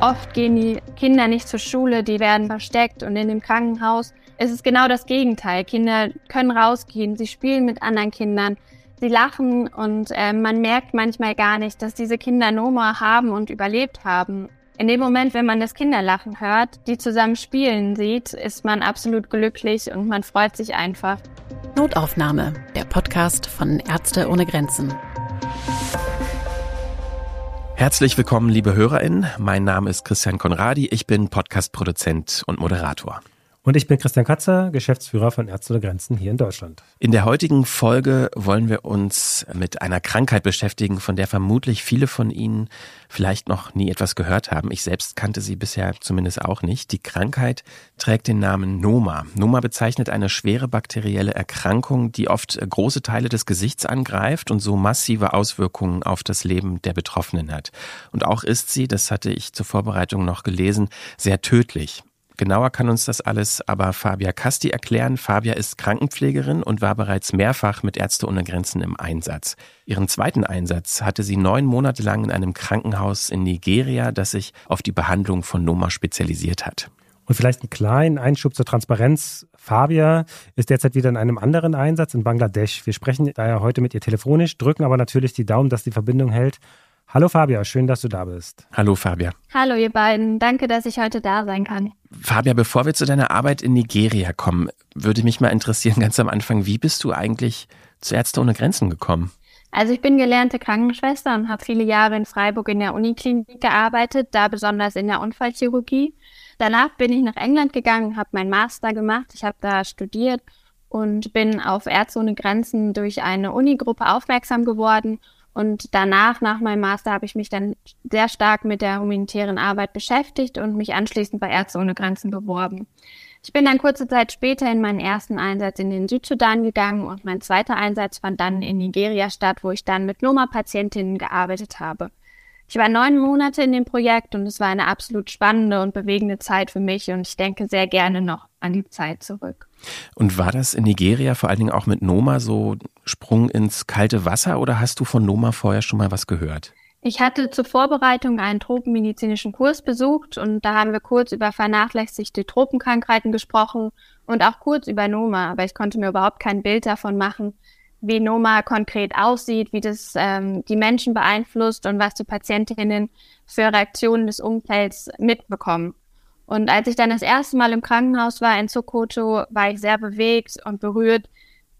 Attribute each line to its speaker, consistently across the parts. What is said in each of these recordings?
Speaker 1: Oft gehen die Kinder nicht zur Schule, die werden versteckt und in dem Krankenhaus ist es genau das Gegenteil. Kinder können rausgehen, sie spielen mit anderen Kindern, sie lachen und äh, man merkt manchmal gar nicht, dass diese Kinder Noma haben und überlebt haben. In dem Moment, wenn man das Kinderlachen hört, die zusammen spielen sieht, ist man absolut glücklich und man freut sich einfach.
Speaker 2: Notaufnahme, der Podcast von Ärzte ohne Grenzen.
Speaker 3: Herzlich willkommen, liebe HörerInnen. Mein Name ist Christian Konradi. Ich bin Podcast-Produzent und Moderator.
Speaker 4: Und ich bin Christian Katzer, Geschäftsführer von Ärzte ohne Grenzen hier in Deutschland.
Speaker 3: In der heutigen Folge wollen wir uns mit einer Krankheit beschäftigen, von der vermutlich viele von Ihnen vielleicht noch nie etwas gehört haben. Ich selbst kannte sie bisher zumindest auch nicht. Die Krankheit trägt den Namen Noma. Noma bezeichnet eine schwere bakterielle Erkrankung, die oft große Teile des Gesichts angreift und so massive Auswirkungen auf das Leben der Betroffenen hat. Und auch ist sie, das hatte ich zur Vorbereitung noch gelesen, sehr tödlich. Genauer kann uns das alles aber Fabia Casti erklären. Fabia ist Krankenpflegerin und war bereits mehrfach mit Ärzte ohne Grenzen im Einsatz. Ihren zweiten Einsatz hatte sie neun Monate lang in einem Krankenhaus in Nigeria, das sich auf die Behandlung von Noma spezialisiert hat.
Speaker 4: Und vielleicht einen kleinen Einschub zur Transparenz. Fabia ist derzeit wieder in einem anderen Einsatz in Bangladesch. Wir sprechen daher heute mit ihr telefonisch, drücken aber natürlich die Daumen, dass die Verbindung hält. Hallo Fabia, schön, dass du da bist.
Speaker 3: Hallo Fabia.
Speaker 1: Hallo ihr beiden, danke, dass ich heute da sein kann.
Speaker 3: Fabia, bevor wir zu deiner Arbeit in Nigeria kommen, würde mich mal interessieren, ganz am Anfang, wie bist du eigentlich zu Ärzte ohne Grenzen gekommen?
Speaker 1: Also ich bin gelernte Krankenschwester und habe viele Jahre in Freiburg in der Uniklinik gearbeitet, da besonders in der Unfallchirurgie. Danach bin ich nach England gegangen, habe meinen Master gemacht, ich habe da studiert und bin auf Ärzte ohne Grenzen durch eine Unigruppe aufmerksam geworden und danach, nach meinem Master, habe ich mich dann sehr stark mit der humanitären Arbeit beschäftigt und mich anschließend bei Ärzte ohne Grenzen beworben. Ich bin dann kurze Zeit später in meinen ersten Einsatz in den Südsudan gegangen und mein zweiter Einsatz fand dann in Nigeria statt, wo ich dann mit Noma-Patientinnen gearbeitet habe. Ich war neun Monate in dem Projekt und es war eine absolut spannende und bewegende Zeit für mich und ich denke sehr gerne noch an die Zeit zurück.
Speaker 3: Und war das in Nigeria vor allen Dingen auch mit Noma so Sprung ins kalte Wasser oder hast du von Noma vorher schon mal was gehört?
Speaker 1: Ich hatte zur Vorbereitung einen tropenmedizinischen Kurs besucht und da haben wir kurz über vernachlässigte Tropenkrankheiten gesprochen und auch kurz über Noma, aber ich konnte mir überhaupt kein Bild davon machen, wie Noma konkret aussieht, wie das ähm, die Menschen beeinflusst und was die Patientinnen für Reaktionen des Umfelds mitbekommen. Und als ich dann das erste Mal im Krankenhaus war in Sokoto, war ich sehr bewegt und berührt,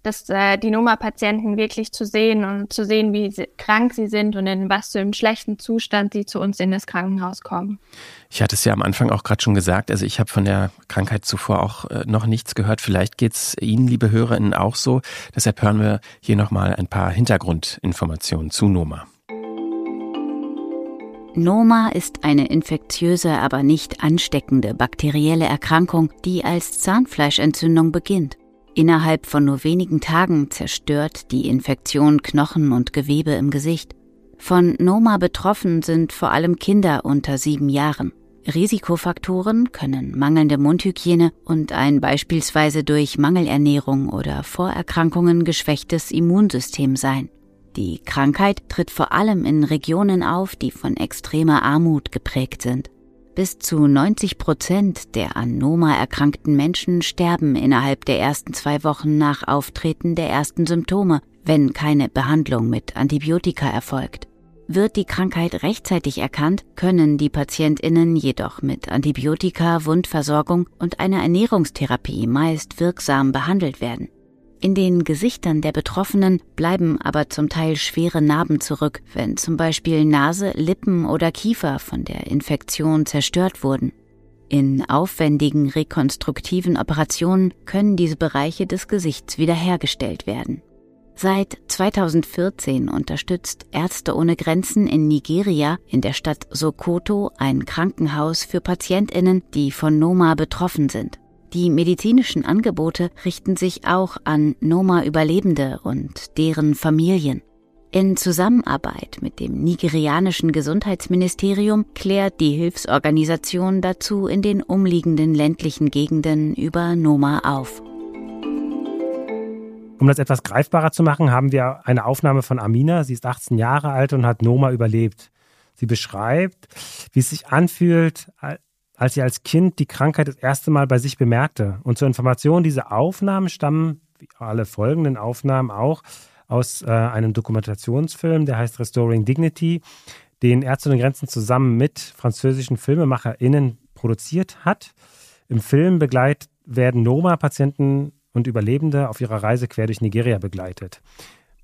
Speaker 1: dass äh, die Noma-Patienten wirklich zu sehen und zu sehen, wie sie, krank sie sind und in was für einem schlechten Zustand sie zu uns in das Krankenhaus kommen.
Speaker 3: Ich hatte es ja am Anfang auch gerade schon gesagt, also ich habe von der Krankheit zuvor auch äh, noch nichts gehört. Vielleicht geht es Ihnen, liebe HörerInnen, auch so. Deshalb hören wir hier nochmal ein paar Hintergrundinformationen zu Noma.
Speaker 2: Noma ist eine infektiöse, aber nicht ansteckende bakterielle Erkrankung, die als Zahnfleischentzündung beginnt. Innerhalb von nur wenigen Tagen zerstört die Infektion Knochen und Gewebe im Gesicht. Von Noma betroffen sind vor allem Kinder unter sieben Jahren. Risikofaktoren können mangelnde Mundhygiene und ein beispielsweise durch Mangelernährung oder Vorerkrankungen geschwächtes Immunsystem sein. Die Krankheit tritt vor allem in Regionen auf, die von extremer Armut geprägt sind. Bis zu 90 Prozent der an Noma erkrankten Menschen sterben innerhalb der ersten zwei Wochen nach Auftreten der ersten Symptome, wenn keine Behandlung mit Antibiotika erfolgt. Wird die Krankheit rechtzeitig erkannt, können die Patientinnen jedoch mit Antibiotika, Wundversorgung und einer Ernährungstherapie meist wirksam behandelt werden. In den Gesichtern der Betroffenen bleiben aber zum Teil schwere Narben zurück, wenn zum Beispiel Nase, Lippen oder Kiefer von der Infektion zerstört wurden. In aufwendigen rekonstruktiven Operationen können diese Bereiche des Gesichts wiederhergestellt werden. Seit 2014 unterstützt Ärzte ohne Grenzen in Nigeria in der Stadt Sokoto ein Krankenhaus für Patientinnen, die von Noma betroffen sind. Die medizinischen Angebote richten sich auch an Noma-Überlebende und deren Familien. In Zusammenarbeit mit dem nigerianischen Gesundheitsministerium klärt die Hilfsorganisation dazu in den umliegenden ländlichen Gegenden über Noma auf.
Speaker 4: Um das etwas greifbarer zu machen, haben wir eine Aufnahme von Amina. Sie ist 18 Jahre alt und hat Noma überlebt. Sie beschreibt, wie es sich anfühlt, als sie als Kind die Krankheit das erste Mal bei sich bemerkte. Und zur Information, diese Aufnahmen stammen, wie alle folgenden Aufnahmen auch, aus äh, einem Dokumentationsfilm, der heißt Restoring Dignity, den Ärzte ohne Grenzen zusammen mit französischen FilmemacherInnen produziert hat. Im Film begleitet werden Noma-Patienten und Überlebende auf ihrer Reise quer durch Nigeria begleitet.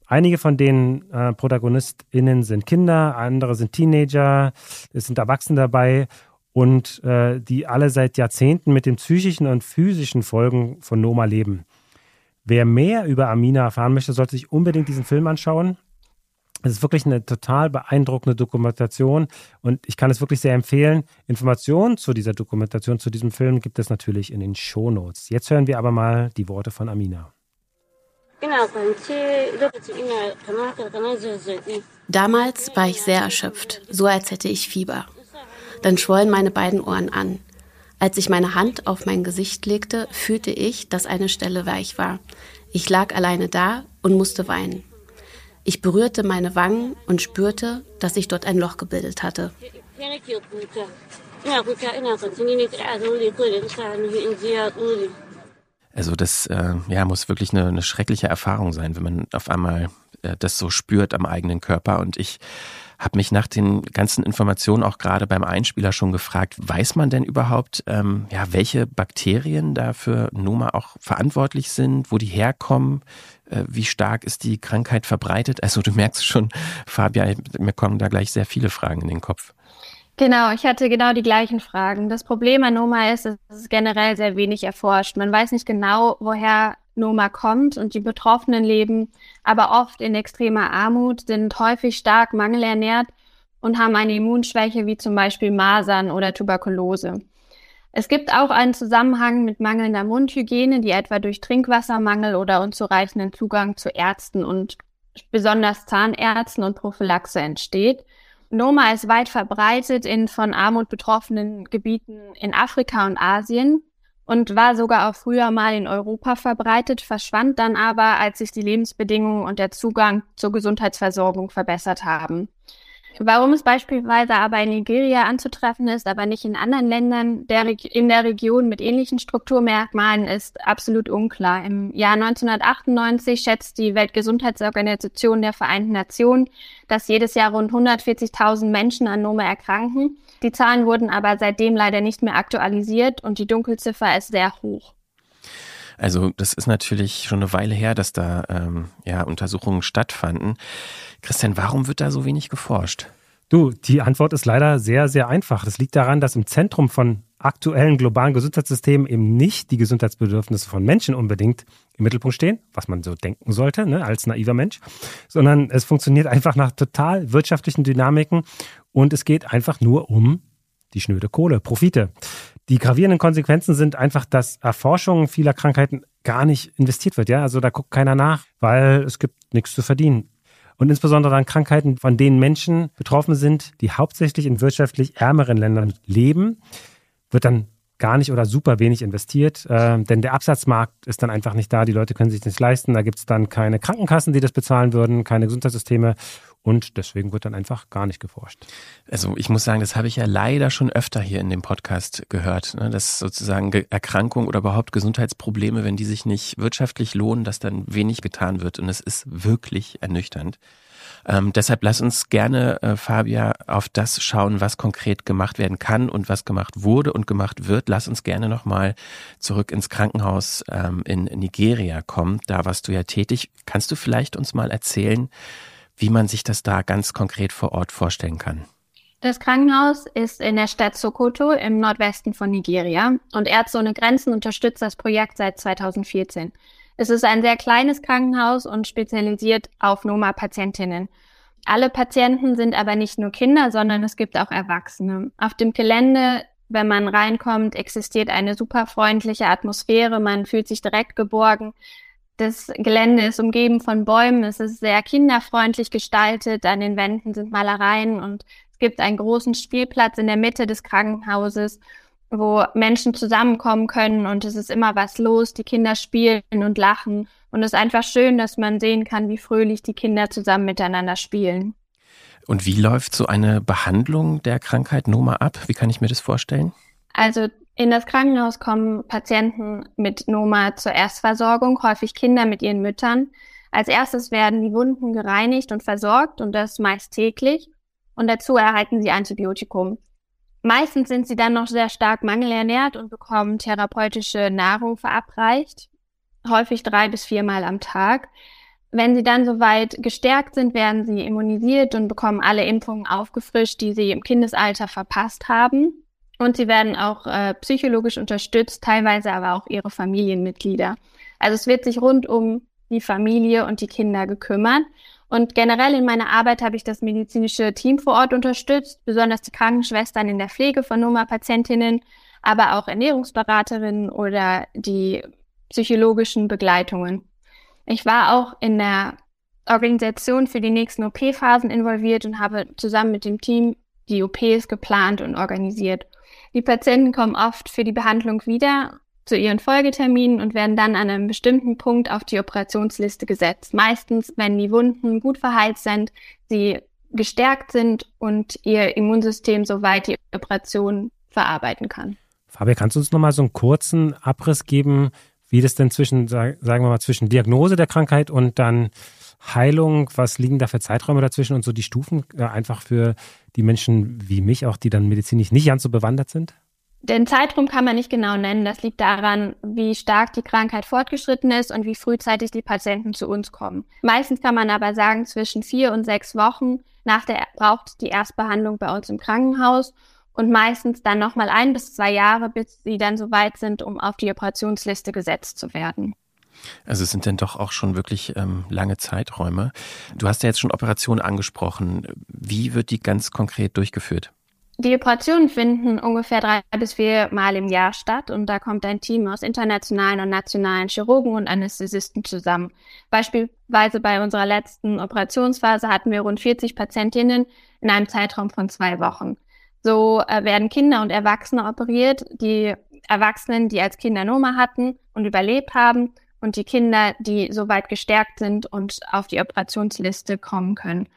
Speaker 4: Einige von den äh, ProtagonistInnen sind Kinder, andere sind Teenager, es sind Erwachsene dabei und äh, die alle seit Jahrzehnten mit den psychischen und physischen Folgen von Noma leben. Wer mehr über Amina erfahren möchte, sollte sich unbedingt diesen Film anschauen. Es ist wirklich eine total beeindruckende Dokumentation und ich kann es wirklich sehr empfehlen. Informationen zu dieser Dokumentation, zu diesem Film gibt es natürlich in den Shownotes. Jetzt hören wir aber mal die Worte von Amina.
Speaker 5: Damals war ich sehr erschöpft, so als hätte ich Fieber. Dann schwollen meine beiden Ohren an. Als ich meine Hand auf mein Gesicht legte, fühlte ich, dass eine Stelle weich war. Ich lag alleine da und musste weinen. Ich berührte meine Wangen und spürte, dass sich dort ein Loch gebildet hatte.
Speaker 3: Also das äh, ja, muss wirklich eine, eine schreckliche Erfahrung sein, wenn man auf einmal äh, das so spürt am eigenen Körper. Und ich habe mich nach den ganzen Informationen auch gerade beim Einspieler schon gefragt, weiß man denn überhaupt, ähm, ja, welche Bakterien da für Noma auch verantwortlich sind, wo die herkommen? Äh, wie stark ist die Krankheit verbreitet? Also du merkst schon, Fabian, mir kommen da gleich sehr viele Fragen in den Kopf.
Speaker 1: Genau, ich hatte genau die gleichen Fragen. Das Problem an Noma ist, es ist generell sehr wenig erforscht. Man weiß nicht genau, woher Noma kommt und die Betroffenen leben aber oft in extremer Armut, sind häufig stark mangelernährt und haben eine Immunschwäche wie zum Beispiel Masern oder Tuberkulose. Es gibt auch einen Zusammenhang mit mangelnder Mundhygiene, die etwa durch Trinkwassermangel oder unzureichenden Zugang zu Ärzten und besonders Zahnärzten und Prophylaxe entsteht. Noma ist weit verbreitet in von Armut betroffenen Gebieten in Afrika und Asien und war sogar auch früher mal in Europa verbreitet, verschwand dann aber, als sich die Lebensbedingungen und der Zugang zur Gesundheitsversorgung verbessert haben. Warum es beispielsweise aber in Nigeria anzutreffen ist, aber nicht in anderen Ländern der in der Region mit ähnlichen Strukturmerkmalen, ist absolut unklar. Im Jahr 1998 schätzt die Weltgesundheitsorganisation der Vereinten Nationen, dass jedes Jahr rund 140.000 Menschen an Nome erkranken. Die Zahlen wurden aber seitdem leider nicht mehr aktualisiert und die Dunkelziffer ist sehr hoch.
Speaker 3: Also das ist natürlich schon eine Weile her, dass da ähm, ja, Untersuchungen stattfanden. Christian, warum wird da so wenig geforscht?
Speaker 4: Du, die Antwort ist leider sehr, sehr einfach. Das liegt daran, dass im Zentrum von aktuellen globalen Gesundheitssystemen eben nicht die Gesundheitsbedürfnisse von Menschen unbedingt im Mittelpunkt stehen, was man so denken sollte, ne, als naiver Mensch, sondern es funktioniert einfach nach total wirtschaftlichen Dynamiken und es geht einfach nur um die schnöde Kohle, Profite. Die gravierenden Konsequenzen sind einfach, dass Erforschung vieler Krankheiten gar nicht investiert wird. Ja, also da guckt keiner nach, weil es gibt nichts zu verdienen. Und insbesondere an Krankheiten, von denen Menschen betroffen sind, die hauptsächlich in wirtschaftlich ärmeren Ländern leben, wird dann gar nicht oder super wenig investiert, äh, denn der Absatzmarkt ist dann einfach nicht da. Die Leute können sich nicht leisten. Da gibt es dann keine Krankenkassen, die das bezahlen würden, keine Gesundheitssysteme. Und deswegen wird dann einfach gar nicht geforscht.
Speaker 3: Also ich muss sagen, das habe ich ja leider schon öfter hier in dem Podcast gehört, ne? dass sozusagen Erkrankungen oder überhaupt Gesundheitsprobleme, wenn die sich nicht wirtschaftlich lohnen, dass dann wenig getan wird. Und es ist wirklich ernüchternd. Ähm, deshalb lass uns gerne, äh, Fabia, auf das schauen, was konkret gemacht werden kann und was gemacht wurde und gemacht wird. Lass uns gerne nochmal zurück ins Krankenhaus ähm, in Nigeria kommen. Da warst du ja tätig. Kannst du vielleicht uns mal erzählen, wie man sich das da ganz konkret vor Ort vorstellen kann.
Speaker 1: Das Krankenhaus ist in der Stadt Sokoto im Nordwesten von Nigeria und Ärzte ohne Grenzen unterstützt das Projekt seit 2014. Es ist ein sehr kleines Krankenhaus und spezialisiert auf Noma-Patientinnen. Alle Patienten sind aber nicht nur Kinder, sondern es gibt auch Erwachsene. Auf dem Gelände, wenn man reinkommt, existiert eine super freundliche Atmosphäre. Man fühlt sich direkt geborgen. Das Gelände ist umgeben von Bäumen, es ist sehr kinderfreundlich gestaltet, an den Wänden sind Malereien und es gibt einen großen Spielplatz in der Mitte des Krankenhauses, wo Menschen zusammenkommen können und es ist immer was los, die Kinder spielen und lachen und es ist einfach schön, dass man sehen kann, wie fröhlich die Kinder zusammen miteinander spielen.
Speaker 3: Und wie läuft so eine Behandlung der Krankheit Noma ab? Wie kann ich mir das vorstellen?
Speaker 1: Also in das Krankenhaus kommen Patienten mit Noma zur Erstversorgung, häufig Kinder mit ihren Müttern. Als erstes werden die Wunden gereinigt und versorgt und das meist täglich. Und dazu erhalten sie Antibiotikum. Meistens sind sie dann noch sehr stark mangelernährt und bekommen therapeutische Nahrung verabreicht, häufig drei bis viermal am Tag. Wenn sie dann soweit gestärkt sind, werden sie immunisiert und bekommen alle Impfungen aufgefrischt, die sie im Kindesalter verpasst haben. Und sie werden auch äh, psychologisch unterstützt, teilweise aber auch ihre Familienmitglieder. Also es wird sich rund um die Familie und die Kinder gekümmert. Und generell in meiner Arbeit habe ich das medizinische Team vor Ort unterstützt, besonders die Krankenschwestern in der Pflege von Noma-Patientinnen, aber auch Ernährungsberaterinnen oder die psychologischen Begleitungen. Ich war auch in der Organisation für die nächsten OP-Phasen involviert und habe zusammen mit dem Team die OPs geplant und organisiert. Die Patienten kommen oft für die Behandlung wieder zu ihren Folgeterminen und werden dann an einem bestimmten Punkt auf die Operationsliste gesetzt. Meistens, wenn die Wunden gut verheilt sind, sie gestärkt sind und ihr Immunsystem soweit die Operation verarbeiten kann.
Speaker 4: Fabio, kannst du uns nochmal so einen kurzen Abriss geben, wie das denn zwischen, sagen wir mal, zwischen Diagnose der Krankheit und dann Heilung, was liegen da für Zeiträume dazwischen und so die Stufen äh, einfach für die Menschen wie mich auch, die dann medizinisch nicht ganz so bewandert sind?
Speaker 1: Den Zeitraum kann man nicht genau nennen. Das liegt daran, wie stark die Krankheit fortgeschritten ist und wie frühzeitig die Patienten zu uns kommen. Meistens kann man aber sagen, zwischen vier und sechs Wochen nach der braucht die Erstbehandlung bei uns im Krankenhaus und meistens dann nochmal ein bis zwei Jahre, bis sie dann so weit sind, um auf die Operationsliste gesetzt zu werden.
Speaker 3: Also es sind denn doch auch schon wirklich ähm, lange Zeiträume. Du hast ja jetzt schon Operationen angesprochen. Wie wird die ganz konkret durchgeführt?
Speaker 1: Die Operationen finden ungefähr drei bis vier Mal im Jahr statt und da kommt ein Team aus internationalen und nationalen Chirurgen und Anästhesisten zusammen. Beispielsweise bei unserer letzten Operationsphase hatten wir rund 40 Patientinnen in einem Zeitraum von zwei Wochen. So äh, werden Kinder und Erwachsene operiert, die Erwachsenen, die als Kinder Noma hatten und überlebt haben und die Kinder, die soweit gestärkt sind und auf die Operationsliste kommen können.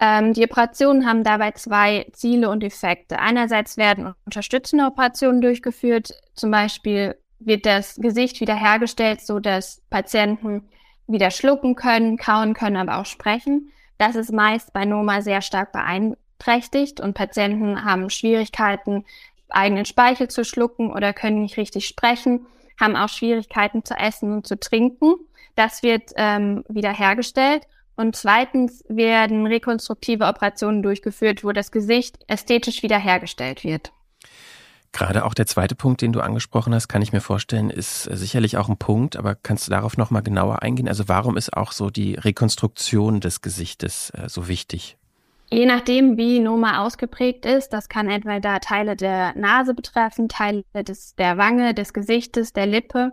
Speaker 1: Ähm, die Operationen haben dabei zwei Ziele und Effekte. Einerseits werden unterstützende Operationen durchgeführt. Zum Beispiel wird das Gesicht wiederhergestellt, so dass Patienten wieder schlucken können, kauen können, aber auch sprechen. Das ist meist bei Noma sehr stark beeinträchtigt und Patienten haben Schwierigkeiten, eigenen Speichel zu schlucken oder können nicht richtig sprechen, haben auch Schwierigkeiten zu essen und zu trinken. Das wird ähm, wiederhergestellt. Und zweitens werden rekonstruktive Operationen durchgeführt, wo das Gesicht ästhetisch wiederhergestellt wird.
Speaker 3: Gerade auch der zweite Punkt, den du angesprochen hast, kann ich mir vorstellen, ist sicherlich auch ein Punkt, aber kannst du darauf nochmal genauer eingehen? Also warum ist auch so die Rekonstruktion des Gesichtes äh, so wichtig?
Speaker 1: Je nachdem, wie Noma ausgeprägt ist, das kann entweder Teile der Nase betreffen, Teile des, der Wange, des Gesichtes, der Lippe,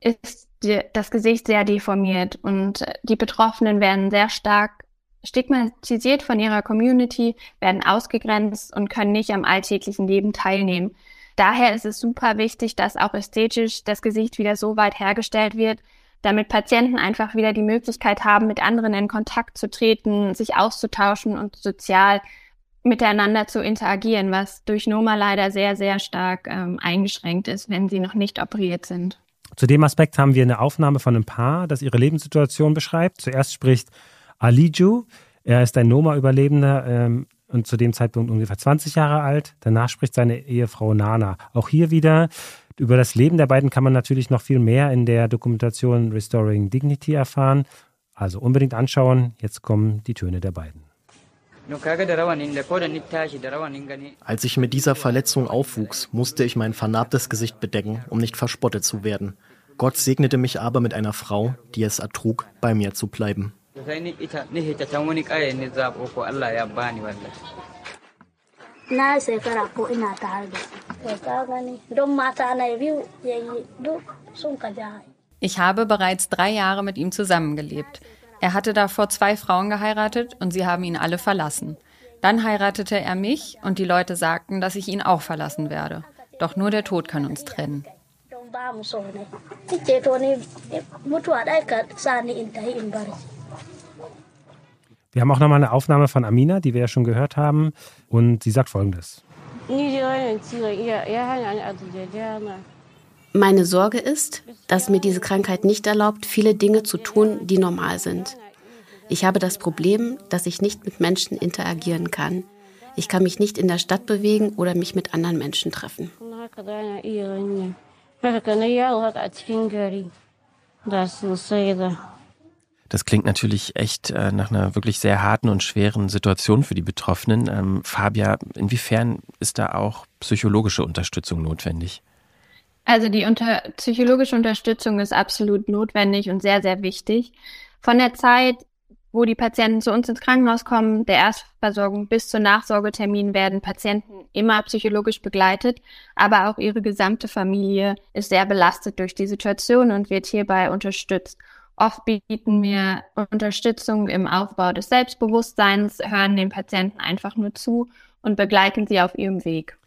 Speaker 1: ist die, das Gesicht sehr deformiert und die Betroffenen werden sehr stark stigmatisiert von ihrer Community, werden ausgegrenzt und können nicht am alltäglichen Leben teilnehmen. Daher ist es super wichtig, dass auch ästhetisch das Gesicht wieder so weit hergestellt wird, damit Patienten einfach wieder die Möglichkeit haben, mit anderen in Kontakt zu treten, sich auszutauschen und sozial miteinander zu interagieren, was durch Noma leider sehr, sehr stark ähm, eingeschränkt ist, wenn sie noch nicht operiert sind.
Speaker 4: Zu dem Aspekt haben wir eine Aufnahme von einem Paar, das ihre Lebenssituation beschreibt. Zuerst spricht Aliju. Er ist ein Noma-Überlebender ähm, und zu dem Zeitpunkt ungefähr 20 Jahre alt. Danach spricht seine Ehefrau Nana. Auch hier wieder über das Leben der beiden kann man natürlich noch viel mehr in der Dokumentation Restoring Dignity erfahren. Also unbedingt anschauen. Jetzt kommen die Töne der beiden.
Speaker 6: Als ich mit dieser Verletzung aufwuchs, musste ich mein vernarbtes Gesicht bedecken, um nicht verspottet zu werden. Gott segnete mich aber mit einer Frau, die es ertrug, bei mir zu bleiben.
Speaker 7: Ich habe bereits drei Jahre mit ihm zusammengelebt. Er hatte davor zwei Frauen geheiratet und sie haben ihn alle verlassen. Dann heiratete er mich und die Leute sagten, dass ich ihn auch verlassen werde. Doch nur der Tod kann uns trennen.
Speaker 4: Wir haben auch nochmal eine Aufnahme von Amina, die wir ja schon gehört haben. Und sie sagt folgendes.
Speaker 5: Meine Sorge ist, dass mir diese Krankheit nicht erlaubt, viele Dinge zu tun, die normal sind. Ich habe das Problem, dass ich nicht mit Menschen interagieren kann. Ich kann mich nicht in der Stadt bewegen oder mich mit anderen Menschen treffen.
Speaker 3: Das klingt natürlich echt äh, nach einer wirklich sehr harten und schweren Situation für die Betroffenen. Ähm, Fabia, inwiefern ist da auch psychologische Unterstützung notwendig?
Speaker 1: Also die unter psychologische Unterstützung ist absolut notwendig und sehr, sehr wichtig. Von der Zeit, wo die Patienten zu uns ins Krankenhaus kommen, der Erstversorgung bis zur Nachsorgetermin werden Patienten immer psychologisch begleitet, aber auch ihre gesamte Familie ist sehr belastet durch die Situation und wird hierbei unterstützt. Oft bieten wir Unterstützung im Aufbau des Selbstbewusstseins, hören den Patienten einfach nur zu und begleiten sie auf ihrem Weg.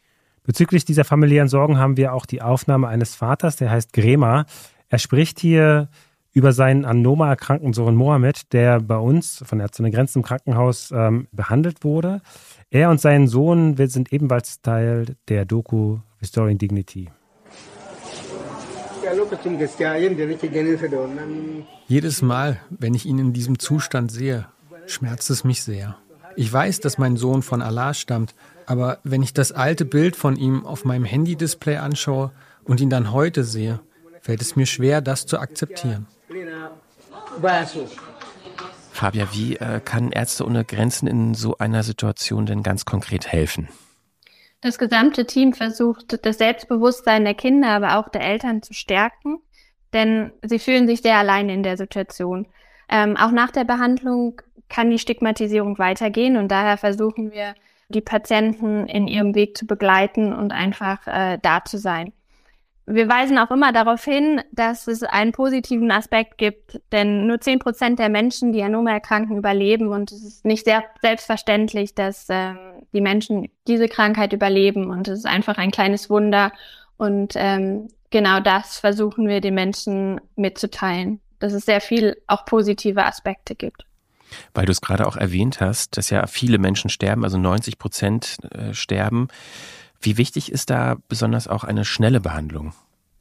Speaker 4: Bezüglich dieser familiären Sorgen haben wir auch die Aufnahme eines Vaters, der heißt Grema. Er spricht hier über seinen an Noma erkrankten Sohn Mohammed, der bei uns von Ärzte ohne Grenzen im Krankenhaus ähm, behandelt wurde. Er und sein Sohn sind ebenfalls Teil der Doku Restoring Dignity.
Speaker 8: Jedes Mal, wenn ich ihn in diesem Zustand sehe, schmerzt es mich sehr. Ich weiß, dass mein Sohn von Allah stammt, aber wenn ich das alte Bild von ihm auf meinem Handy-Display anschaue und ihn dann heute sehe, fällt es mir schwer, das zu akzeptieren.
Speaker 3: Fabia, wie äh, kann Ärzte ohne Grenzen in so einer Situation denn ganz konkret helfen?
Speaker 1: Das gesamte Team versucht, das Selbstbewusstsein der Kinder, aber auch der Eltern zu stärken, denn sie fühlen sich sehr allein in der Situation. Ähm, auch nach der Behandlung kann die Stigmatisierung weitergehen und daher versuchen wir, die Patienten in ihrem Weg zu begleiten und einfach äh, da zu sein. Wir weisen auch immer darauf hin, dass es einen positiven Aspekt gibt, denn nur zehn Prozent der Menschen, die an erkranken, überleben und es ist nicht sehr selbstverständlich, dass äh, die Menschen diese Krankheit überleben und es ist einfach ein kleines Wunder und ähm, genau das versuchen wir den Menschen mitzuteilen, dass es sehr viel auch positive Aspekte gibt.
Speaker 3: Weil du es gerade auch erwähnt hast, dass ja viele Menschen sterben, also 90 Prozent äh, sterben. Wie wichtig ist da besonders auch eine schnelle Behandlung?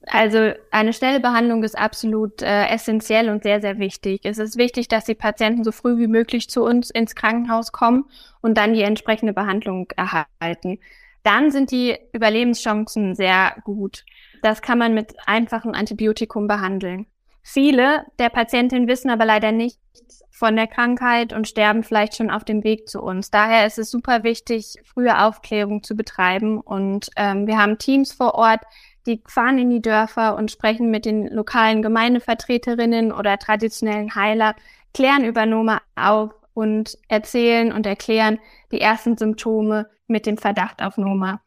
Speaker 1: Also eine schnelle Behandlung ist absolut äh, essentiell und sehr, sehr wichtig. Es ist wichtig, dass die Patienten so früh wie möglich zu uns ins Krankenhaus kommen und dann die entsprechende Behandlung erhalten. Dann sind die Überlebenschancen sehr gut. Das kann man mit einfachem Antibiotikum behandeln. Viele der Patientinnen wissen aber leider nichts von der Krankheit und sterben vielleicht schon auf dem Weg zu uns. Daher ist es super wichtig, frühe Aufklärung zu betreiben. Und ähm, wir haben Teams vor Ort, die fahren in die Dörfer und sprechen mit den lokalen Gemeindevertreterinnen oder traditionellen Heiler, klären über Noma auf und erzählen und erklären die ersten Symptome mit dem Verdacht auf Noma.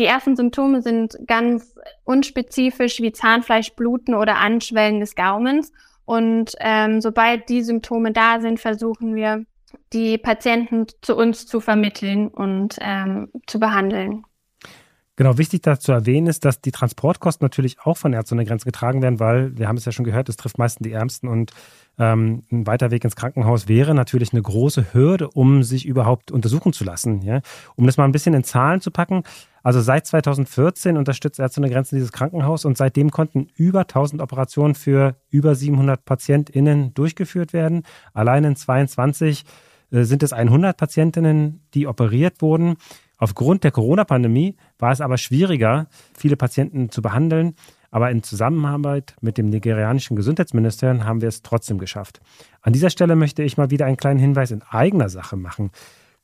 Speaker 1: Die ersten Symptome sind ganz unspezifisch wie Zahnfleischbluten oder Anschwellen des Gaumens. Und ähm, sobald die Symptome da sind, versuchen wir, die Patienten zu uns zu vermitteln und ähm, zu behandeln.
Speaker 4: Genau, wichtig da zu erwähnen ist, dass die Transportkosten natürlich auch von Ärzten an der Grenze getragen werden, weil wir haben es ja schon gehört, es trifft meistens die Ärmsten und ähm, ein weiter Weg ins Krankenhaus wäre natürlich eine große Hürde, um sich überhaupt untersuchen zu lassen. Ja? Um das mal ein bisschen in Zahlen zu packen. Also seit 2014 unterstützt Ärzte ohne Grenzen dieses Krankenhaus und seitdem konnten über 1000 Operationen für über 700 PatientInnen durchgeführt werden. Allein in 22 äh, sind es 100 Patientinnen, die operiert wurden. Aufgrund der Corona-Pandemie war es aber schwieriger, viele Patienten zu behandeln. Aber in Zusammenarbeit mit dem nigerianischen Gesundheitsministerium haben wir es trotzdem geschafft. An dieser Stelle möchte ich mal wieder einen kleinen Hinweis in eigener Sache machen.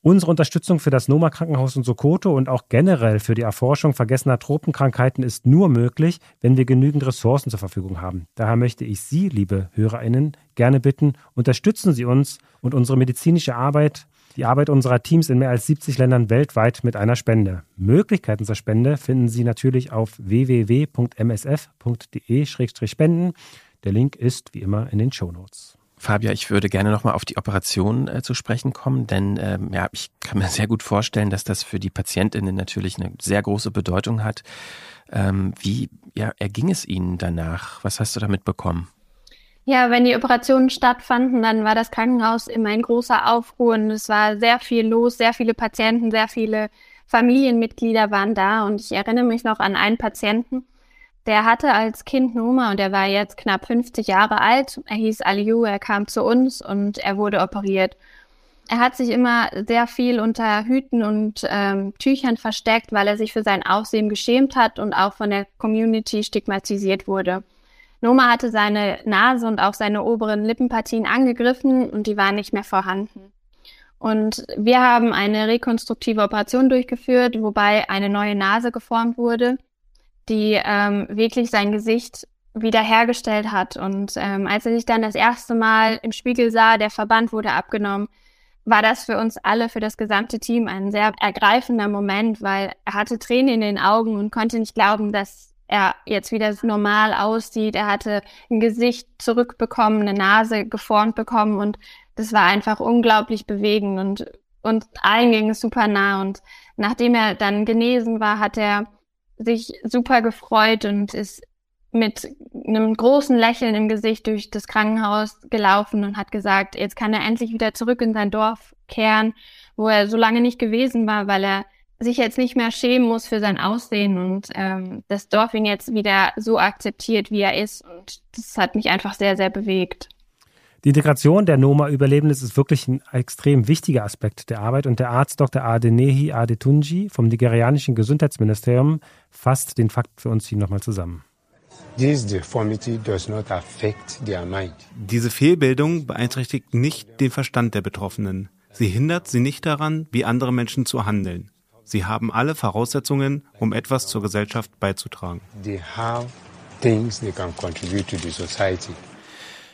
Speaker 4: Unsere Unterstützung für das Noma Krankenhaus in Sokoto und auch generell für die Erforschung vergessener Tropenkrankheiten ist nur möglich, wenn wir genügend Ressourcen zur Verfügung haben. Daher möchte ich Sie, liebe Hörerinnen, gerne bitten, unterstützen Sie uns und unsere medizinische Arbeit, die Arbeit unserer Teams in mehr als 70 Ländern weltweit mit einer Spende. Möglichkeiten zur Spende finden Sie natürlich auf www.msf.de-spenden. Der Link ist wie immer in den Show Notes.
Speaker 3: Fabia, ich würde gerne nochmal auf die Operation äh, zu sprechen kommen, denn ähm, ja, ich kann mir sehr gut vorstellen, dass das für die PatientInnen natürlich eine sehr große Bedeutung hat. Ähm, wie ja, erging es Ihnen danach? Was hast du damit bekommen?
Speaker 1: Ja, wenn die Operationen stattfanden, dann war das Krankenhaus immer ein großer Aufruhr und es war sehr viel los, sehr viele Patienten, sehr viele Familienmitglieder waren da und ich erinnere mich noch an einen Patienten, der hatte als Kind Noma und er war jetzt knapp 50 Jahre alt. Er hieß Aliou, er kam zu uns und er wurde operiert. Er hat sich immer sehr viel unter Hüten und ähm, Tüchern versteckt, weil er sich für sein Aussehen geschämt hat und auch von der Community stigmatisiert wurde. Noma hatte seine Nase und auch seine oberen Lippenpartien angegriffen und die waren nicht mehr vorhanden. Und wir haben eine rekonstruktive Operation durchgeführt, wobei eine neue Nase geformt wurde, die ähm, wirklich sein Gesicht wiederhergestellt hat. Und ähm, als er sich dann das erste Mal im Spiegel sah, der Verband wurde abgenommen, war das für uns alle, für das gesamte Team ein sehr ergreifender Moment, weil er hatte Tränen in den Augen und konnte nicht glauben, dass er jetzt wieder normal aussieht. Er hatte ein Gesicht zurückbekommen, eine Nase geformt bekommen und das war einfach unglaublich bewegend und und allen ging es super nah und nachdem er dann genesen war, hat er sich super gefreut und ist mit einem großen Lächeln im Gesicht durch das Krankenhaus gelaufen und hat gesagt, jetzt kann er endlich wieder zurück in sein Dorf kehren, wo er so lange nicht gewesen war, weil er sich jetzt nicht mehr schämen muss für sein Aussehen und ähm, das Dorf ihn jetzt wieder so akzeptiert, wie er ist. Und das hat mich einfach sehr, sehr bewegt.
Speaker 4: Die Integration der Noma-Überlebenden ist wirklich ein extrem wichtiger Aspekt der Arbeit und der Arzt Dr. Adenehi Adetunji vom nigerianischen Gesundheitsministerium fasst den Fakt für uns hier nochmal zusammen.
Speaker 9: Diese Fehlbildung beeinträchtigt nicht den Verstand der Betroffenen. Sie hindert sie nicht daran, wie andere Menschen zu handeln. Sie haben alle Voraussetzungen, um etwas zur Gesellschaft beizutragen.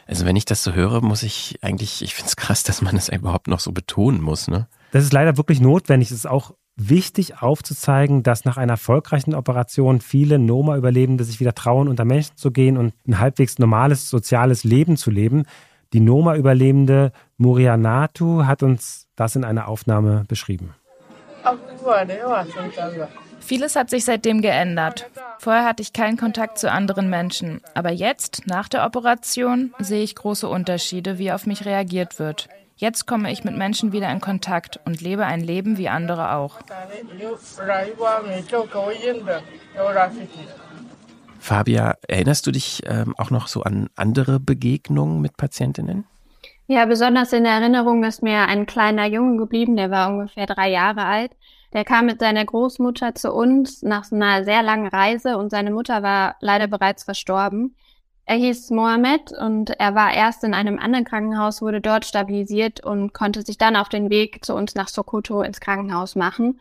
Speaker 3: Also wenn ich das so höre, muss ich eigentlich, ich finde es krass, dass man das überhaupt noch so betonen muss. Ne?
Speaker 4: Das ist leider wirklich notwendig. Es ist auch wichtig aufzuzeigen, dass nach einer erfolgreichen Operation viele Noma-Überlebende sich wieder trauen, unter Menschen zu gehen und ein halbwegs normales soziales Leben zu leben. Die Noma-Überlebende Murianatu hat uns das in einer Aufnahme beschrieben.
Speaker 10: Vieles hat sich seitdem geändert. Vorher hatte ich keinen Kontakt zu anderen Menschen, aber jetzt, nach der Operation, sehe ich große Unterschiede, wie auf mich reagiert wird. Jetzt komme ich mit Menschen wieder in Kontakt und lebe ein Leben wie andere auch.
Speaker 3: Fabia, erinnerst du dich ähm, auch noch so an andere Begegnungen mit Patientinnen?
Speaker 1: Ja, besonders in Erinnerung ist mir ein kleiner Junge geblieben, der war ungefähr drei Jahre alt. Der kam mit seiner Großmutter zu uns nach einer sehr langen Reise und seine Mutter war leider bereits verstorben. Er hieß Mohammed und er war erst in einem anderen Krankenhaus, wurde dort stabilisiert und konnte sich dann auf den Weg zu uns nach Sokoto ins Krankenhaus machen.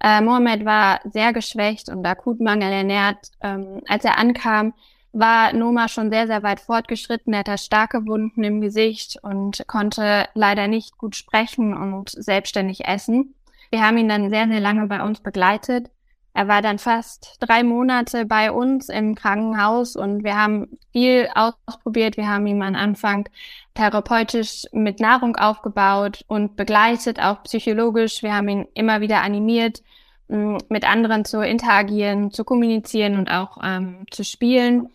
Speaker 1: Äh, Mohammed war sehr geschwächt und akut mangelernährt. Ähm, als er ankam, war Noma schon sehr, sehr weit fortgeschritten. Er hatte starke Wunden im Gesicht und konnte leider nicht gut sprechen und selbstständig essen. Wir haben ihn dann sehr, sehr lange bei uns begleitet. Er war dann fast drei Monate bei uns im Krankenhaus und wir haben viel ausprobiert. Wir haben ihn am Anfang therapeutisch mit Nahrung aufgebaut und begleitet, auch psychologisch. Wir haben ihn immer wieder animiert, mit anderen zu interagieren, zu kommunizieren und auch ähm, zu spielen.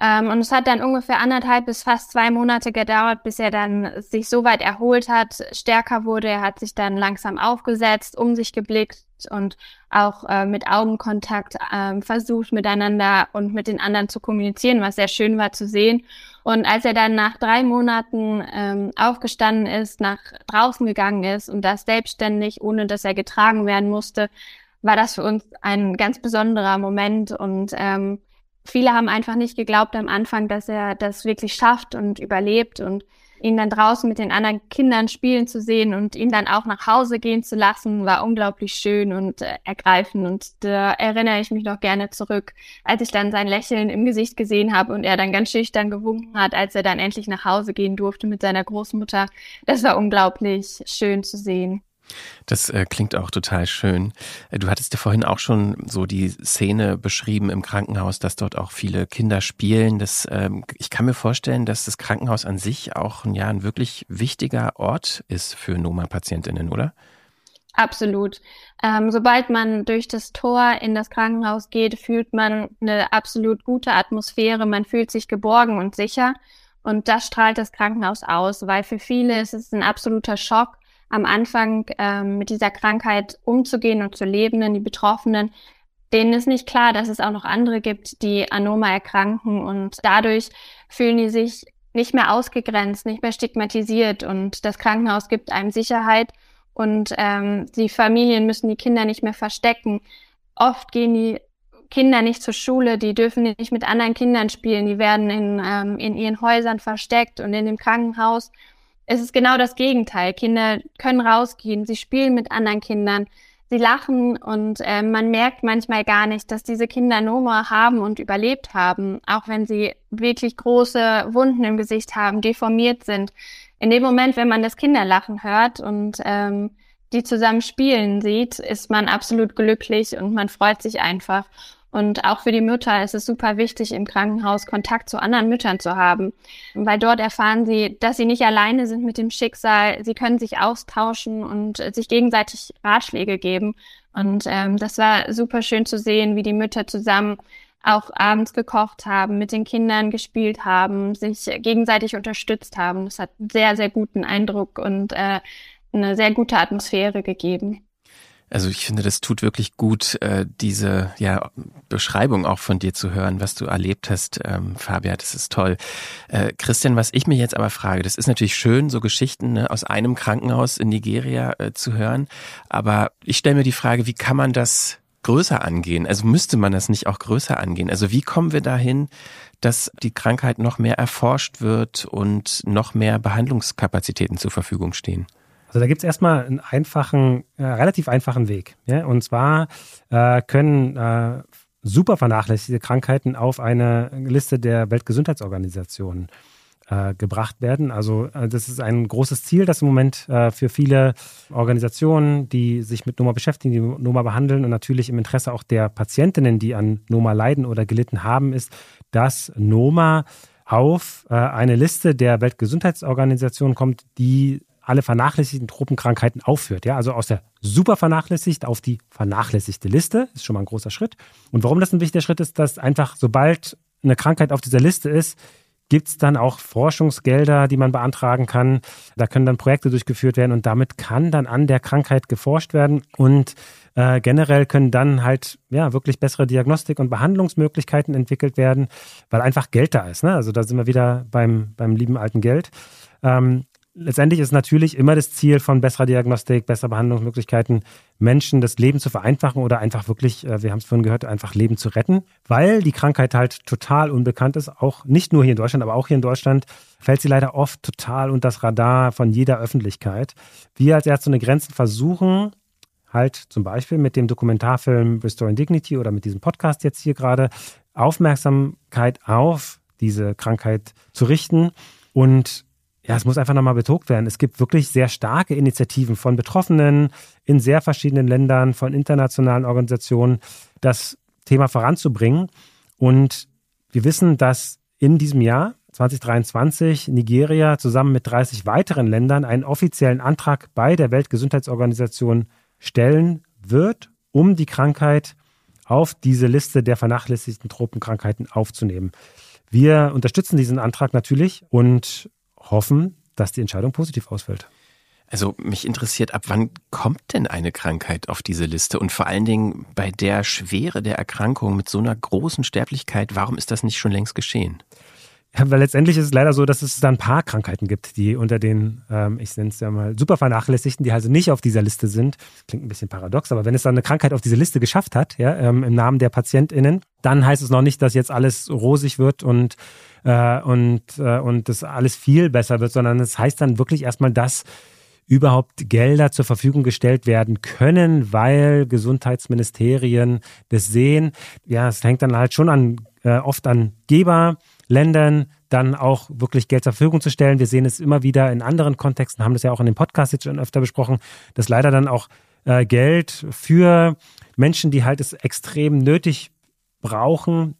Speaker 1: Ähm, und es hat dann ungefähr anderthalb bis fast zwei Monate gedauert, bis er dann sich so weit erholt hat, stärker wurde. Er hat sich dann langsam aufgesetzt, um sich geblickt und auch äh, mit Augenkontakt äh, versucht, miteinander und mit den anderen zu kommunizieren, was sehr schön war zu sehen. Und als er dann nach drei Monaten ähm, aufgestanden ist, nach draußen gegangen ist und das selbstständig, ohne dass er getragen werden musste, war das für uns ein ganz besonderer Moment und ähm, viele haben einfach nicht geglaubt am Anfang, dass er das wirklich schafft und überlebt und ihn dann draußen mit den anderen Kindern spielen zu sehen und ihn dann auch nach Hause gehen zu lassen, war unglaublich schön und äh, ergreifend. Und da erinnere ich mich noch gerne zurück, als ich dann sein Lächeln im Gesicht gesehen habe und er dann ganz schüchtern gewunken hat, als er dann endlich nach Hause gehen durfte mit seiner Großmutter. Das war unglaublich schön zu sehen.
Speaker 3: Das äh, klingt auch total schön. Äh, du hattest ja vorhin auch schon so die Szene beschrieben im Krankenhaus, dass dort auch viele Kinder spielen. Das, ähm, ich kann mir vorstellen, dass das Krankenhaus an sich auch ja, ein wirklich wichtiger Ort ist für Noma-Patientinnen, oder?
Speaker 1: Absolut. Ähm, sobald man durch das Tor in das Krankenhaus geht, fühlt man eine absolut gute Atmosphäre. Man fühlt sich geborgen und sicher. Und das strahlt das Krankenhaus aus, weil für viele ist es ein absoluter Schock, am Anfang ähm, mit dieser Krankheit umzugehen und zu leben, denn die Betroffenen, denen ist nicht klar, dass es auch noch andere gibt, die an Noma erkranken und dadurch fühlen die sich nicht mehr ausgegrenzt, nicht mehr stigmatisiert und das Krankenhaus gibt einem Sicherheit und ähm, die Familien müssen die Kinder nicht mehr verstecken. Oft gehen die Kinder nicht zur Schule, die dürfen nicht mit anderen Kindern spielen, die werden in, ähm, in ihren Häusern versteckt und in dem Krankenhaus es ist genau das Gegenteil. Kinder können rausgehen, sie spielen mit anderen Kindern, sie lachen und äh, man merkt manchmal gar nicht, dass diese Kinder Noma haben und überlebt haben, auch wenn sie wirklich große Wunden im Gesicht haben, deformiert sind. In dem Moment, wenn man das Kinderlachen hört und ähm, die zusammen spielen sieht, ist man absolut glücklich und man freut sich einfach. Und auch für die Mütter ist es super wichtig, im Krankenhaus Kontakt zu anderen Müttern zu haben, weil dort erfahren sie, dass sie nicht alleine sind mit dem Schicksal. Sie können sich austauschen und sich gegenseitig Ratschläge geben. Und ähm, das war super schön zu sehen, wie die Mütter zusammen auch abends gekocht haben, mit den Kindern gespielt haben, sich gegenseitig unterstützt haben. Das hat sehr, sehr guten Eindruck und äh, eine sehr gute Atmosphäre gegeben.
Speaker 3: Also ich finde, das tut wirklich gut, äh, diese ja, Beschreibung auch von dir zu hören, was du erlebt hast, ähm, Fabian, das ist toll. Äh, Christian, was ich mir jetzt aber frage, das ist natürlich schön, so Geschichten ne, aus einem Krankenhaus in Nigeria äh, zu hören, aber ich stelle mir die Frage, wie kann man das größer angehen? Also müsste man das nicht auch größer angehen? Also wie kommen wir dahin, dass die Krankheit noch mehr erforscht wird und noch mehr Behandlungskapazitäten zur Verfügung stehen?
Speaker 4: Also da gibt es erstmal einen einfachen, äh, relativ einfachen Weg. Ja? Und zwar äh, können äh, super vernachlässigte Krankheiten auf eine Liste der Weltgesundheitsorganisation äh, gebracht werden. Also äh, das ist ein großes Ziel, das im Moment äh, für viele Organisationen, die sich mit Noma beschäftigen, die Noma behandeln und natürlich im Interesse auch der Patientinnen, die an Noma leiden oder gelitten haben, ist, dass Noma auf eine Liste der Weltgesundheitsorganisation kommt, die alle vernachlässigten Tropenkrankheiten aufführt. Ja, also aus der super vernachlässigt auf die vernachlässigte Liste. Ist schon mal ein großer Schritt. Und warum das ein wichtiger Schritt ist, dass einfach sobald eine Krankheit auf dieser Liste ist, gibt es dann auch Forschungsgelder, die man beantragen kann. Da können dann Projekte durchgeführt werden und damit kann dann an der Krankheit geforscht werden und äh, generell können dann halt ja wirklich bessere Diagnostik und Behandlungsmöglichkeiten entwickelt werden, weil einfach Geld da ist. Ne? Also da sind wir wieder beim, beim lieben alten Geld. Ähm, letztendlich ist natürlich immer das Ziel von besserer Diagnostik, besserer Behandlungsmöglichkeiten, Menschen das Leben zu vereinfachen oder einfach wirklich, äh, wir haben es vorhin gehört, einfach Leben zu retten, weil die Krankheit halt total unbekannt ist, auch nicht nur hier in Deutschland, aber auch hier in Deutschland fällt sie leider oft total unter das Radar von jeder Öffentlichkeit. Wir als Ärzte ohne Grenzen versuchen, halt zum Beispiel mit dem Dokumentarfilm Restoring Dignity oder mit diesem Podcast jetzt hier gerade Aufmerksamkeit auf diese Krankheit zu richten und ja, es muss einfach nochmal betont werden. Es gibt wirklich sehr starke Initiativen von Betroffenen in sehr verschiedenen Ländern, von internationalen Organisationen, das Thema voranzubringen. Und wir wissen, dass in diesem Jahr 2023 Nigeria zusammen mit 30 weiteren Ländern einen offiziellen Antrag bei der Weltgesundheitsorganisation stellen wird, um die Krankheit auf diese Liste der vernachlässigten Tropenkrankheiten aufzunehmen. Wir unterstützen diesen Antrag natürlich und hoffen, dass die Entscheidung positiv ausfällt.
Speaker 3: Also mich interessiert, ab wann kommt denn eine Krankheit auf diese Liste? Und vor allen Dingen bei der Schwere der Erkrankung mit so einer großen Sterblichkeit, warum ist das nicht schon längst geschehen?
Speaker 4: Ja, weil letztendlich ist es leider so, dass es da ein paar Krankheiten gibt, die unter den, ähm, ich nenne es ja mal, super vernachlässigten, die also nicht auf dieser Liste sind. Das klingt ein bisschen paradox, aber wenn es dann eine Krankheit auf diese Liste geschafft hat, ja, ähm, im Namen der PatientInnen, dann heißt es noch nicht, dass jetzt alles rosig wird und, äh, und, äh, und das alles viel besser wird, sondern es heißt dann wirklich erstmal, dass überhaupt Gelder zur Verfügung gestellt werden können, weil Gesundheitsministerien das sehen. Ja, es hängt dann halt schon an, äh, oft an Geber Ländern dann auch wirklich Geld zur Verfügung zu stellen. Wir sehen es immer wieder in anderen Kontexten, haben das ja auch in dem Podcast jetzt schon öfter besprochen, dass leider dann auch äh, Geld für Menschen, die halt es extrem nötig brauchen,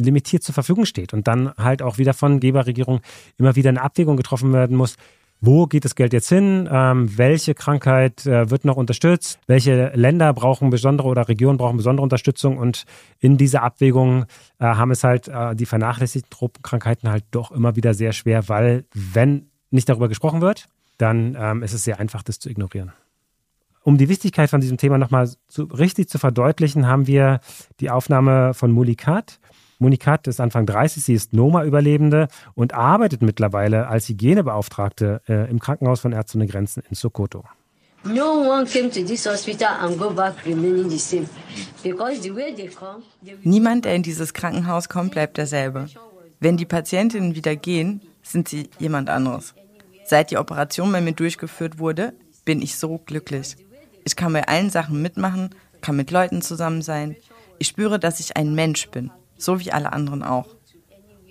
Speaker 4: limitiert zur Verfügung steht und dann halt auch wieder von Geberregierung immer wieder eine Abwägung getroffen werden muss. Wo geht das Geld jetzt hin? Ähm, welche Krankheit äh, wird noch unterstützt? Welche Länder brauchen besondere oder Regionen brauchen besondere Unterstützung? Und in dieser Abwägung äh, haben es halt äh, die vernachlässigten Tropenkrankheiten halt doch immer wieder sehr schwer, weil wenn nicht darüber gesprochen wird, dann ähm, ist es sehr einfach, das zu ignorieren. Um die Wichtigkeit von diesem Thema nochmal zu, richtig zu verdeutlichen, haben wir die Aufnahme von Mulikat. Munikat ist Anfang 30, sie ist Noma-Überlebende und arbeitet mittlerweile als Hygienebeauftragte äh, im Krankenhaus von Ärzte ohne Grenzen in Sokoto.
Speaker 11: Niemand, der in dieses Krankenhaus kommt, bleibt derselbe. Wenn die Patientinnen wieder gehen, sind sie jemand anderes. Seit die Operation bei mir durchgeführt wurde, bin ich so glücklich. Ich kann bei allen Sachen mitmachen, kann mit Leuten zusammen sein. Ich spüre, dass ich ein Mensch bin so wie alle anderen auch.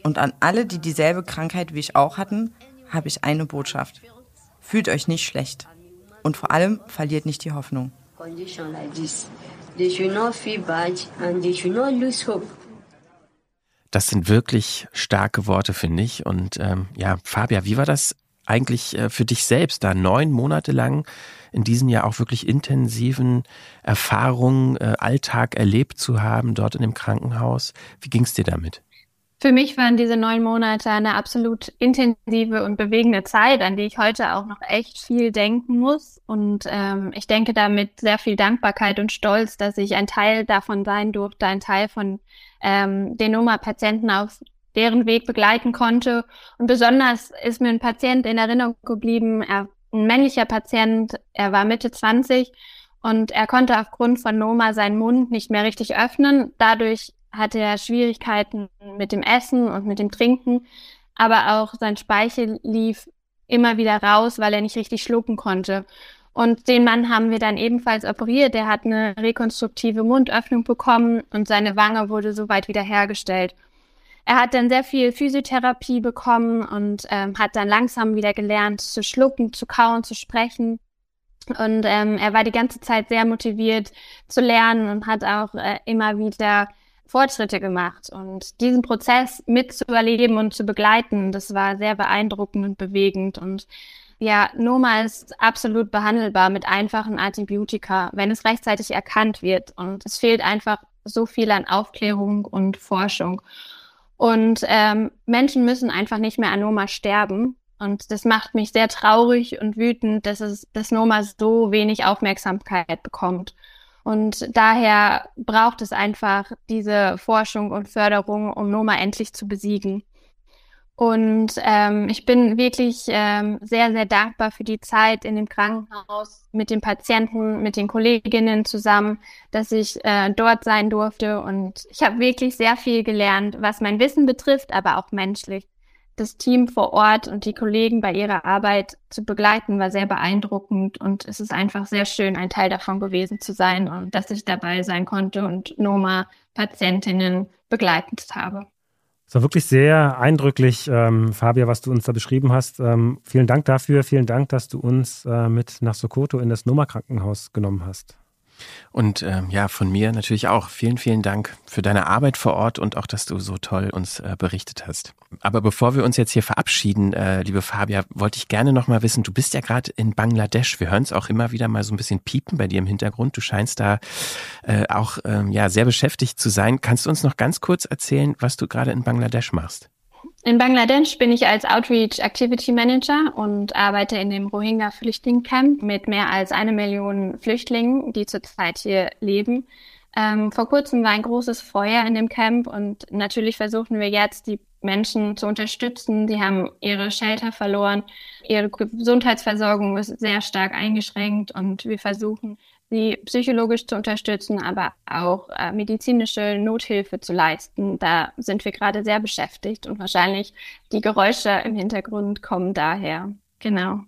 Speaker 11: Und an alle, die dieselbe Krankheit wie ich auch hatten, habe ich eine Botschaft. Fühlt euch nicht schlecht. Und vor allem verliert nicht die Hoffnung.
Speaker 3: Das sind wirklich starke Worte, finde ich. Und ähm, ja, Fabia, wie war das eigentlich äh, für dich selbst, da neun Monate lang in diesen ja auch wirklich intensiven Erfahrungen, äh, Alltag erlebt zu haben, dort in dem Krankenhaus. Wie ging es dir damit?
Speaker 1: Für mich waren diese neun Monate eine absolut intensive und bewegende Zeit, an die ich heute auch noch echt viel denken muss. Und ähm, ich denke damit sehr viel Dankbarkeit und Stolz, dass ich ein Teil davon sein durfte, ein Teil von ähm, den Noma-Patienten auf deren Weg begleiten konnte. Und besonders ist mir ein Patient in Erinnerung geblieben. Er ein männlicher Patient, er war Mitte 20 und er konnte aufgrund von Noma seinen Mund nicht mehr richtig öffnen. Dadurch hatte er Schwierigkeiten mit dem Essen und mit dem Trinken, aber auch sein Speichel lief immer wieder raus, weil er nicht richtig schlucken konnte. Und den Mann haben wir dann ebenfalls operiert. Der hat eine rekonstruktive Mundöffnung bekommen und seine Wange wurde soweit wiederhergestellt. Er hat dann sehr viel Physiotherapie bekommen und ähm, hat dann langsam wieder gelernt zu schlucken, zu kauen, zu sprechen. Und ähm, er war die ganze Zeit sehr motiviert zu lernen und hat auch äh, immer wieder Fortschritte gemacht. Und diesen Prozess mitzuerleben und zu begleiten, das war sehr beeindruckend und bewegend. Und ja, Noma ist absolut behandelbar mit einfachen Antibiotika, wenn es rechtzeitig erkannt wird. Und es fehlt einfach so viel an Aufklärung und Forschung. Und ähm, Menschen müssen einfach nicht mehr an Noma sterben. Und das macht mich sehr traurig und wütend, dass es dass Noma so wenig Aufmerksamkeit bekommt. Und daher braucht es einfach diese Forschung und Förderung, um Noma endlich zu besiegen. Und ähm, ich bin wirklich ähm, sehr, sehr dankbar für die Zeit in dem Krankenhaus mit den Patienten, mit den Kolleginnen zusammen, dass ich äh, dort sein durfte. Und ich habe wirklich sehr viel gelernt, was mein Wissen betrifft, aber auch menschlich. Das Team vor Ort und die Kollegen bei ihrer Arbeit zu begleiten, war sehr beeindruckend. Und es ist einfach sehr schön, ein Teil davon gewesen zu sein und dass ich dabei sein konnte und Noma Patientinnen begleitet habe.
Speaker 4: Es war wirklich sehr eindrücklich, ähm, Fabia, was du uns da beschrieben hast. Ähm, vielen Dank dafür. Vielen Dank, dass du uns äh, mit nach Sokoto in das Noma Krankenhaus genommen hast.
Speaker 3: Und ähm, ja, von mir natürlich auch vielen, vielen Dank für deine Arbeit vor Ort und auch, dass du so toll uns äh, berichtet hast. Aber bevor wir uns jetzt hier verabschieden, äh, liebe Fabia, wollte ich gerne noch mal wissen, du bist ja gerade in Bangladesch. Wir hören es auch immer wieder mal so ein bisschen piepen bei dir im Hintergrund. Du scheinst da äh, auch ähm, ja sehr beschäftigt zu sein. Kannst du uns noch ganz kurz erzählen, was du gerade in Bangladesch machst?
Speaker 1: In Bangladesch bin ich als Outreach Activity Manager und arbeite in dem Rohingya Flüchtlingscamp mit mehr als eine Million Flüchtlingen, die zurzeit hier leben. Ähm, vor kurzem war ein großes Feuer in dem Camp und natürlich versuchen wir jetzt, die Menschen zu unterstützen. Die haben ihre Shelter verloren, ihre Gesundheitsversorgung ist sehr stark eingeschränkt und wir versuchen, sie psychologisch zu unterstützen, aber auch äh, medizinische Nothilfe zu leisten. Da sind wir gerade sehr beschäftigt und wahrscheinlich die Geräusche im Hintergrund kommen daher. Genau.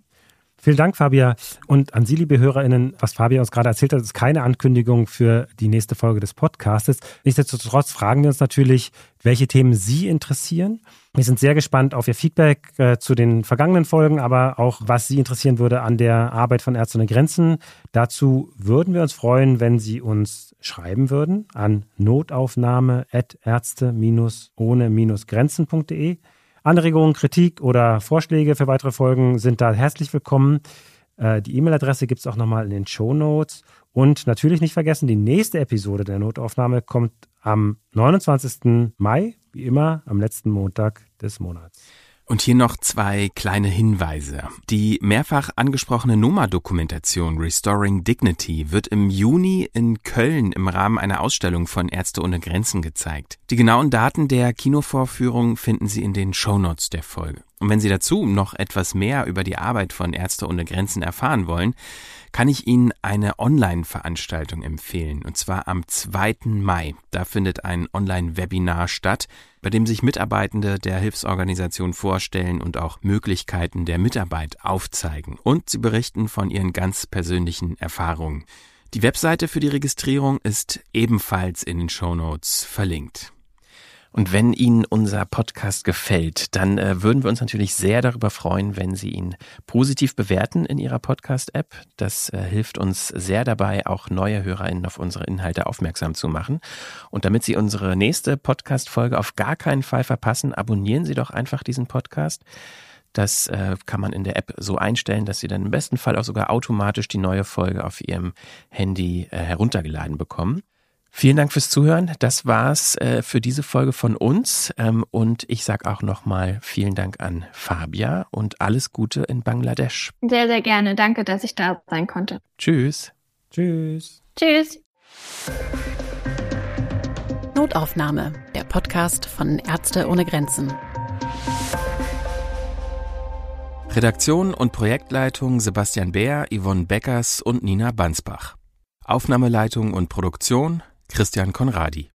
Speaker 4: Vielen Dank, Fabia. Und an Sie, liebe HörerInnen, was Fabia uns gerade erzählt hat, ist keine Ankündigung für die nächste Folge des Podcastes. Nichtsdestotrotz fragen wir uns natürlich, welche Themen Sie interessieren. Wir sind sehr gespannt auf Ihr Feedback äh, zu den vergangenen Folgen, aber auch, was Sie interessieren würde an der Arbeit von Ärzte ohne Grenzen. Dazu würden wir uns freuen, wenn Sie uns schreiben würden an notaufnahme.ärzte-ohne-grenzen.de. Anregungen, Kritik oder Vorschläge für weitere Folgen sind da herzlich willkommen. Äh, die E-Mail-Adresse gibt es auch nochmal in den Show Notes. Und natürlich nicht vergessen, die nächste Episode der Notaufnahme kommt am 29. Mai, wie immer, am letzten Montag des Monats.
Speaker 12: Und hier noch zwei kleine Hinweise. Die mehrfach angesprochene Noma-Dokumentation Restoring Dignity wird im Juni in Köln im Rahmen einer Ausstellung von Ärzte ohne Grenzen gezeigt. Die genauen Daten der Kinovorführung finden Sie in den Shownotes der Folge. Und wenn Sie dazu noch etwas mehr über die Arbeit von Ärzte ohne Grenzen erfahren wollen, kann ich Ihnen eine Online-Veranstaltung empfehlen, und zwar am 2. Mai. Da findet ein Online-Webinar statt, bei dem sich Mitarbeitende der Hilfsorganisation vorstellen und auch Möglichkeiten der Mitarbeit aufzeigen. Und sie berichten von ihren ganz persönlichen Erfahrungen. Die Webseite für die Registrierung ist ebenfalls in den Show Notes verlinkt. Und wenn Ihnen unser Podcast gefällt, dann äh, würden wir uns natürlich sehr darüber freuen, wenn Sie ihn positiv bewerten in Ihrer Podcast-App. Das äh, hilft uns sehr dabei, auch neue HörerInnen auf unsere Inhalte aufmerksam zu machen. Und damit Sie unsere nächste Podcast-Folge auf gar keinen Fall verpassen, abonnieren Sie doch einfach diesen Podcast. Das äh, kann man in der App so einstellen, dass Sie dann im besten Fall auch sogar automatisch die neue Folge auf Ihrem Handy äh, heruntergeladen bekommen. Vielen Dank fürs Zuhören. Das war's äh, für diese Folge von uns. Ähm, und ich sage auch nochmal vielen Dank an Fabia und alles Gute in Bangladesch.
Speaker 1: Sehr, sehr gerne. Danke, dass ich da sein konnte.
Speaker 12: Tschüss.
Speaker 4: Tschüss.
Speaker 1: Tschüss.
Speaker 13: Notaufnahme, der Podcast von Ärzte ohne Grenzen.
Speaker 12: Redaktion und Projektleitung Sebastian Beer, Yvonne Beckers und Nina Bansbach. Aufnahmeleitung und Produktion Christian Konradi